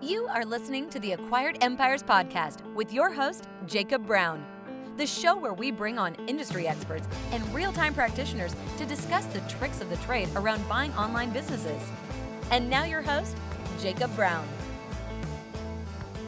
You are listening to the Acquired Empires podcast with your host, Jacob Brown, the show where we bring on industry experts and real time practitioners to discuss the tricks of the trade around buying online businesses. And now, your host, Jacob Brown.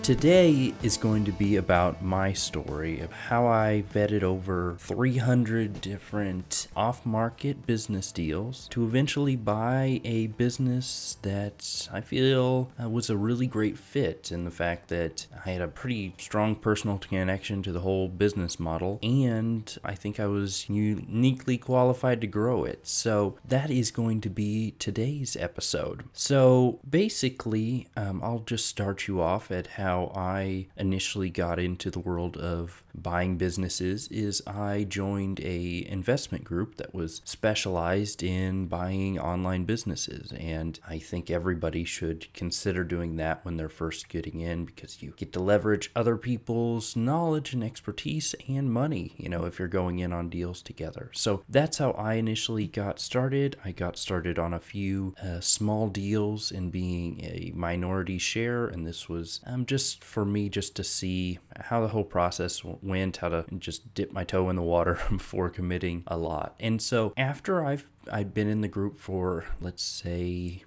Today is going to be about my story of how I vetted over 300 different off market business deals to eventually buy a business that I feel uh, was a really great fit in the fact that I had a pretty strong personal connection to the whole business model and I think I was uniquely qualified to grow it. So that is going to be today's episode. So basically, um, I'll just start you off at how how I initially got into the world of buying businesses is I joined a investment group that was specialized in buying online businesses and I think everybody should consider doing that when they're first getting in because you get to leverage other people's knowledge and expertise and money, you know, if you're going in on deals together. So that's how I initially got started. I got started on a few uh, small deals and being a minority share and this was um, just for me just to see how the whole process went, how to just dip my toe in the water before committing a lot. And so after I've I'd been in the group for let's say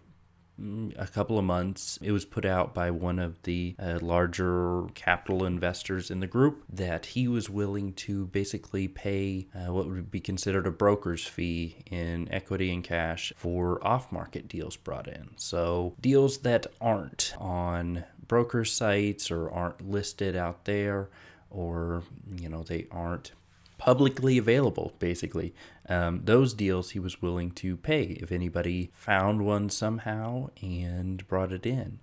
a couple of months. It was put out by one of the uh, larger capital investors in the group that he was willing to basically pay uh, what would be considered a broker's fee in equity and cash for off market deals brought in. So, deals that aren't on broker sites or aren't listed out there or you know they aren't publicly available basically. Um, those deals he was willing to pay if anybody found one somehow and brought it in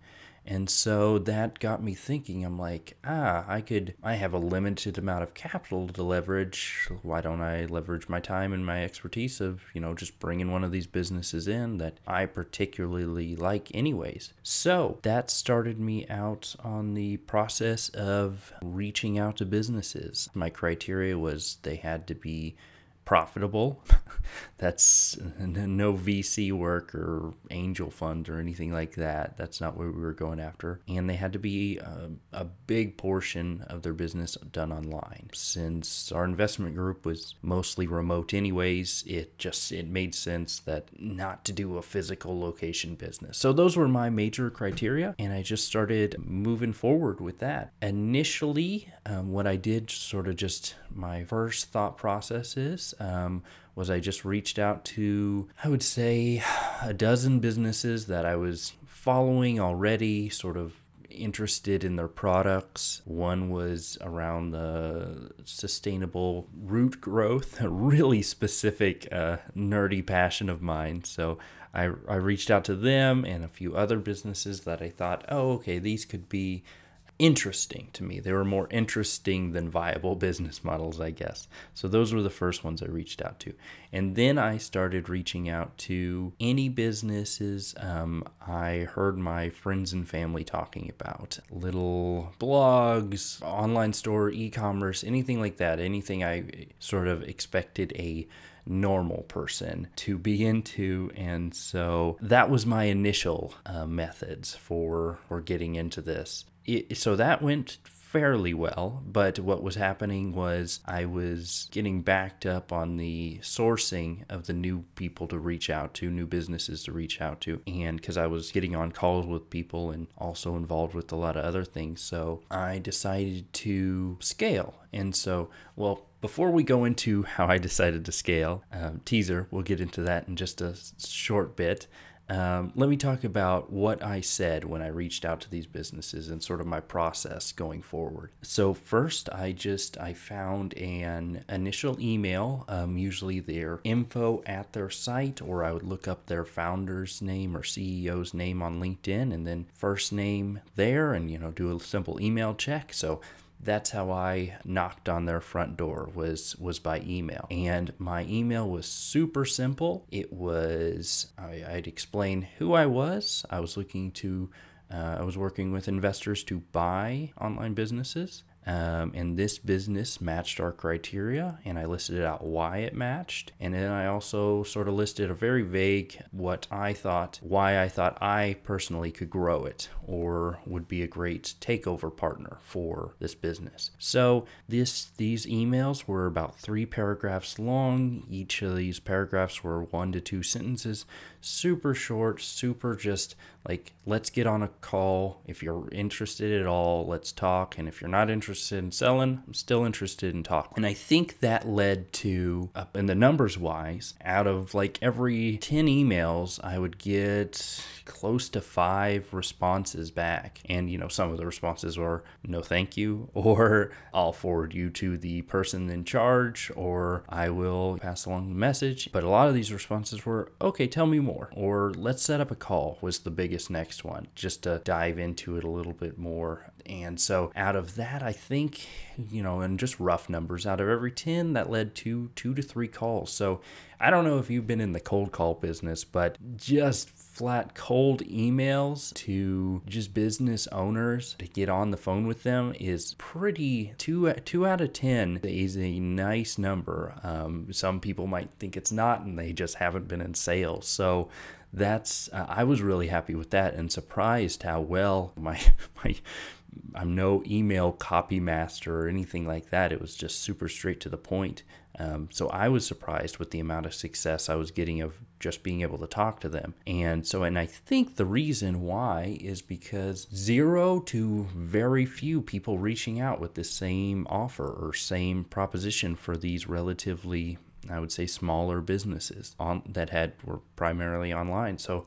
and so that got me thinking. I'm like, ah, I could, I have a limited amount of capital to leverage. Why don't I leverage my time and my expertise of, you know, just bringing one of these businesses in that I particularly like, anyways? So that started me out on the process of reaching out to businesses. My criteria was they had to be profitable. That's no VC work or angel fund or anything like that. That's not what we were going after. And they had to be a, a, big portion of their business done online. Since our investment group was mostly remote anyways, it just it made sense that not to do a physical location business. So those were my major criteria and I just started moving forward with that. Initially, um, what I did sort of just my first thought process is um, was I just reached out to, I would say, a dozen businesses that I was following already, sort of interested in their products. One was around the sustainable root growth, a really specific uh, nerdy passion of mine. So I, I reached out to them and a few other businesses that I thought, oh, okay, these could be interesting to me. They were more interesting than viable business models, I guess. So those were the first ones I reached out to. And then I started reaching out to any businesses um, I heard my friends and family talking about little blogs, online store, e commerce, anything like that. Anything I sort of expected a normal person to be into and so that was my initial uh, methods for for getting into this it, so that went fairly well, but what was happening was I was getting backed up on the sourcing of the new people to reach out to, new businesses to reach out to, and because I was getting on calls with people and also involved with a lot of other things. So I decided to scale. And so, well, before we go into how I decided to scale, um, teaser, we'll get into that in just a short bit. Um, let me talk about what I said when I reached out to these businesses and sort of my process going forward. So first, I just I found an initial email, um, usually their info at their site, or I would look up their founder's name or CEO's name on LinkedIn, and then first name there, and you know do a simple email check. So that's how I knocked on their front door was was by email. And my email was super simple. It was I, would explain who I was. I was looking to uh, I was working with investors to buy online businesses. Um, and this business matched our criteria, and I listed out why it matched. And then I also sort of listed a very vague what I thought, why I thought I personally could grow it or would be a great takeover partner for this business. So this these emails were about three paragraphs long. Each of these paragraphs were one to two sentences, super short, super just like let's get on a call if you're interested at all let's talk and if you're not interested in selling i'm still interested in talking. And i think that led to up in the numbers wise out of like every 10 emails i would get close to five responses back. And you know some of the responses were no thank you or i'll forward you to the person in charge or i will pass along the message. But a lot of these responses were okay tell me more or let's set up a call was the biggest next one just to dive into it a little bit more. And so out of that, I think, you know, and just rough numbers, out of every 10, that led to two to three calls. So I don't know if you've been in the cold call business, but just flat cold emails to just business owners to get on the phone with them is pretty two two out of ten is a nice number. Um, some people might think it's not, and they just haven't been in sales. So that's uh, I was really happy with that and surprised how well my my I'm no email copy master or anything like that. It was just super straight to the point. Um, so I was surprised with the amount of success I was getting of just being able to talk to them. And so, and I think the reason why is because zero to very few people reaching out with the same offer or same proposition for these relatively I would say smaller businesses on that had were primarily online. So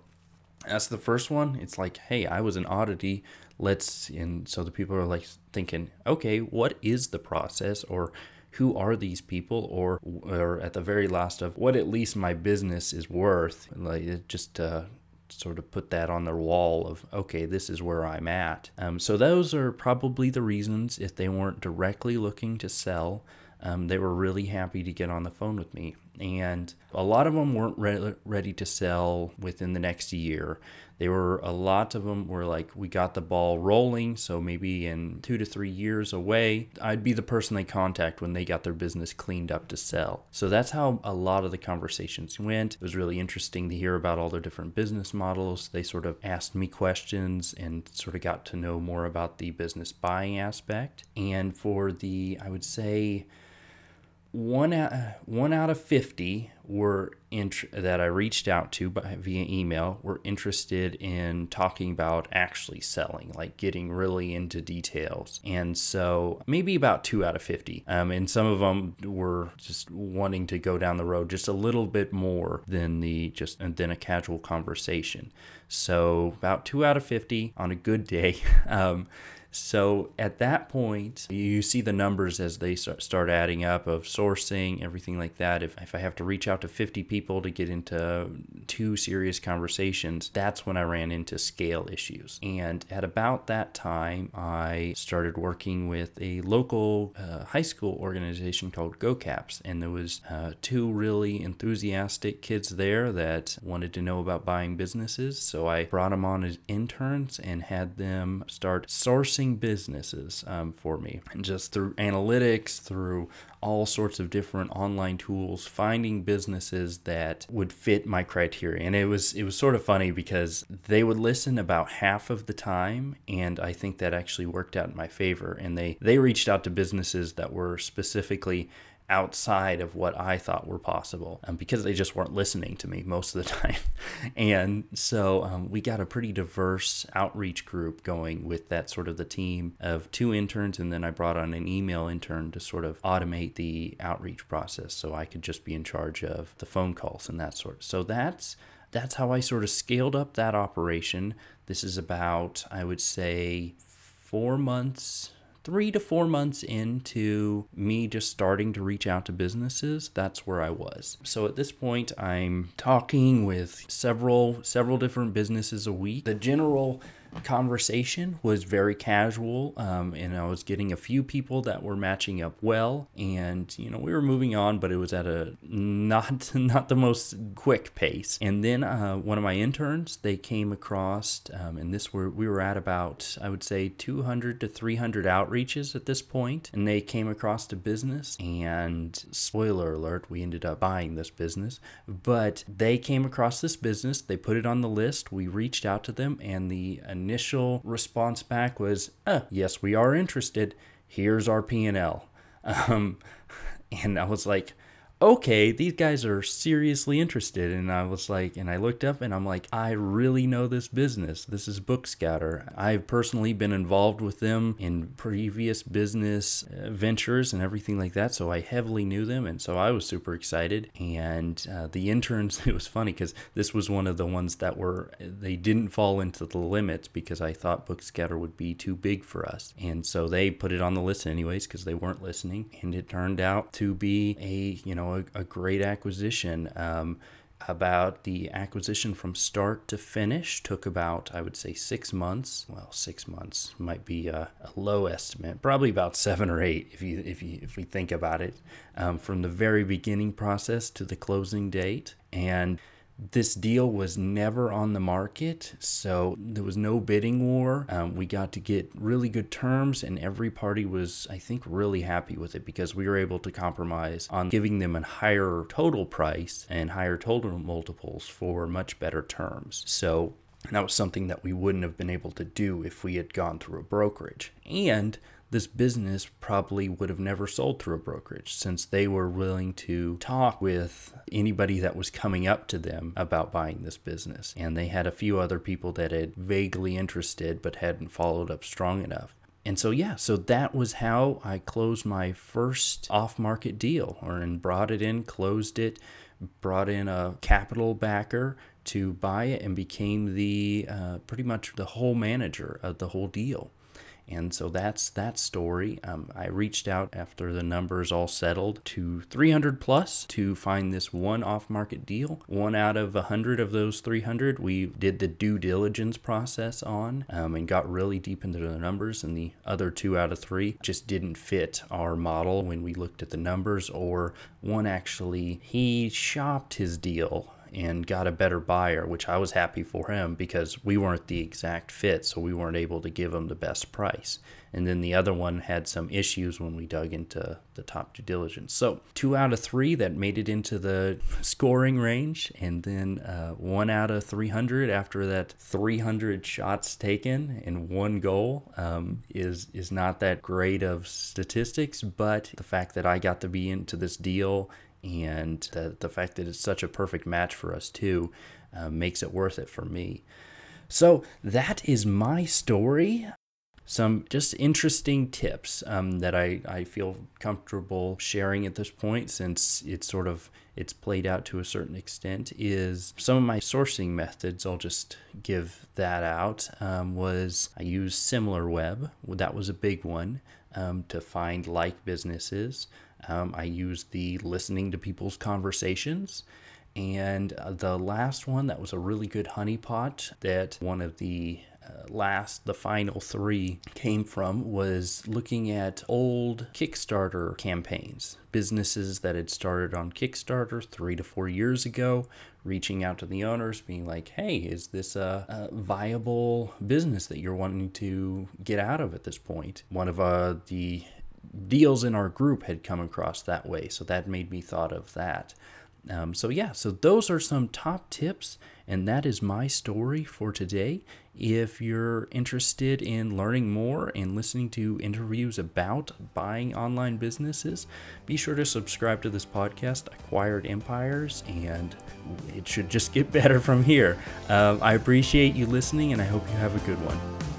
that's the first one. It's like, hey, I was an oddity. Let's and so the people are like thinking, okay, what is the process or who are these people or or at the very last of what at least my business is worth? Like just uh, sort of put that on their wall of okay this is where i'm at. Um, so those are probably the reasons. If they weren't directly looking to sell um, they were really happy to get on the phone with me. And a lot of them weren't re- ready to sell within the next year. They were, a lot of them were like, we got the ball rolling. So maybe in two to three years away, I'd be the person they contact when they got their business cleaned up to sell. So that's how a lot of the conversations went. It was really interesting to hear about all their different business models. They sort of asked me questions and sort of got to know more about the business buying aspect. And for the, I would say, one out, one out of 50 were int- that I reached out to by, via email were interested in talking about actually selling, like getting really into details. And so maybe about two out of 50. Um, and some of them were just wanting to go down the road just a little bit more than the just than a casual conversation. So about two out of 50 on a good day. Um, so at that point, you see the numbers as they start adding up of sourcing, everything like that. If, if I have to reach out to 50 people to get into two serious conversations, that's when I ran into scale issues. And at about that time, I started working with a local uh, high school organization called GoCaps. And there was uh, two really enthusiastic kids there that wanted to know about buying businesses. So I brought them on as interns and had them start sourcing businesses um, for me. And just through analytics, through all sorts of different online tools, finding businesses that would fit my criteria. And it was it was sort of funny because they would listen about half of the time, and I think that actually worked out in my favor. And they they reached out to businesses that were specifically outside of what I thought were possible um, because they just weren't listening to me most of the time. and so um, we got a pretty diverse outreach group going with that sort of the team of two interns. And then I brought on an email intern to sort of automate the outreach process so I could just be in charge of the phone calls and that sort. So that's that's how I sort of scaled up that operation. This is about, I would say, four months three to four months into me just starting to reach out to businesses, that's where I was. So at this point, I'm talking with several several different businesses a week. The general conversation was very casual, um, and I was getting a few people that were matching up well, and you know we were moving on, but it was at a not not the most quick pace. And then uh, one of my interns, they came across, um, and this were we were at about I would say 200 to 300 outreaches at this point, and they came across a business, and spoiler alert, we ended up buying this business, but they came across this business, they put it on the list, we reached out to them, and the initial response back was, uh, yes, we are interested. Here's our P&L. Um, and I was like, okay, these guys are seriously interested. And I was like, and I looked up and I'm like, I really know this business. This is Book Scouter. I've personally been involved with them in previous business uh, ventures and everything like that. So I heavily knew them. And so I was super excited. And uh, the interns, it was funny because this was one of the ones that were, they didn't fall into the limits because I thought Book Scouter would be too big for us. And so they put it on the list anyways because they weren't listening. And it turned out to be a, you know, a, a great acquisition. Um, about the acquisition from start to finish took about i would say six months well six months might be a, a low estimate probably about seven or eight if you if you if we think about it um, from the very beginning process to the closing date and this deal was never on the market, so there was no bidding war. Um, we got to get really good terms, and every party was, I think, really happy with it because we were able to compromise on giving them a higher total price and higher total multiples for much better terms. So that was something that we wouldn't have been able to do if we had gone through a brokerage. And this business probably would have never sold through a brokerage since they were willing to talk with anybody that was coming up to them about buying this business. And they had a few other people that had vaguely interested but hadn't followed up strong enough. And so yeah, so that was how I closed my first off-market deal or and brought it in, closed it, brought in a capital backer to buy it and became the uh, pretty much the whole manager of the whole deal. And so that's that story. Um, I reached out after the numbers all settled to 300 plus to find this one off market deal. One out of 100 of those 300 we did the due diligence process on um, and got really deep into the numbers. And the other two out of three just didn't fit our model when we looked at the numbers, or one actually, he shopped his deal and got a better buyer, which I was happy for him because we weren't the exact fit, so we weren't able to give him the best price. And then the other one had some issues when we dug into the top due diligence. So two out of three that made it into the scoring range, and then uh, one out of 300 after that 300 shots taken and one goal um, is is not that great of statistics. But the fact that I got to be into this deal and the, the fact that it's such a perfect match for us too uh, makes it worth it for me. So that is my story. Some just interesting tips um, that I, I feel comfortable sharing at this point since it's sort of it's played out to a certain extent is some of my sourcing methods i'll just give that out um, was i used SimilarWeb that was a big one um, to find like businesses um, I use the listening to people's conversations. And uh, the last one that was a really good honeypot that one of the uh, last, the final three came from was looking at old Kickstarter campaigns, businesses that had started on Kickstarter three to four years ago, reaching out to the owners, being like, hey, is this a, a viable business that you're wanting to get out of at this point? One of uh, the deals in our group had come across that way. So that made me thought of that. Um, so yeah, so those are some top tips, and that is my story for today. If you're interested in learning more and listening to interviews about buying online businesses, be sure to subscribe to this podcast, Acquired Empires, and it should just get better from here. Um, I appreciate you listening, and I hope you have a good one.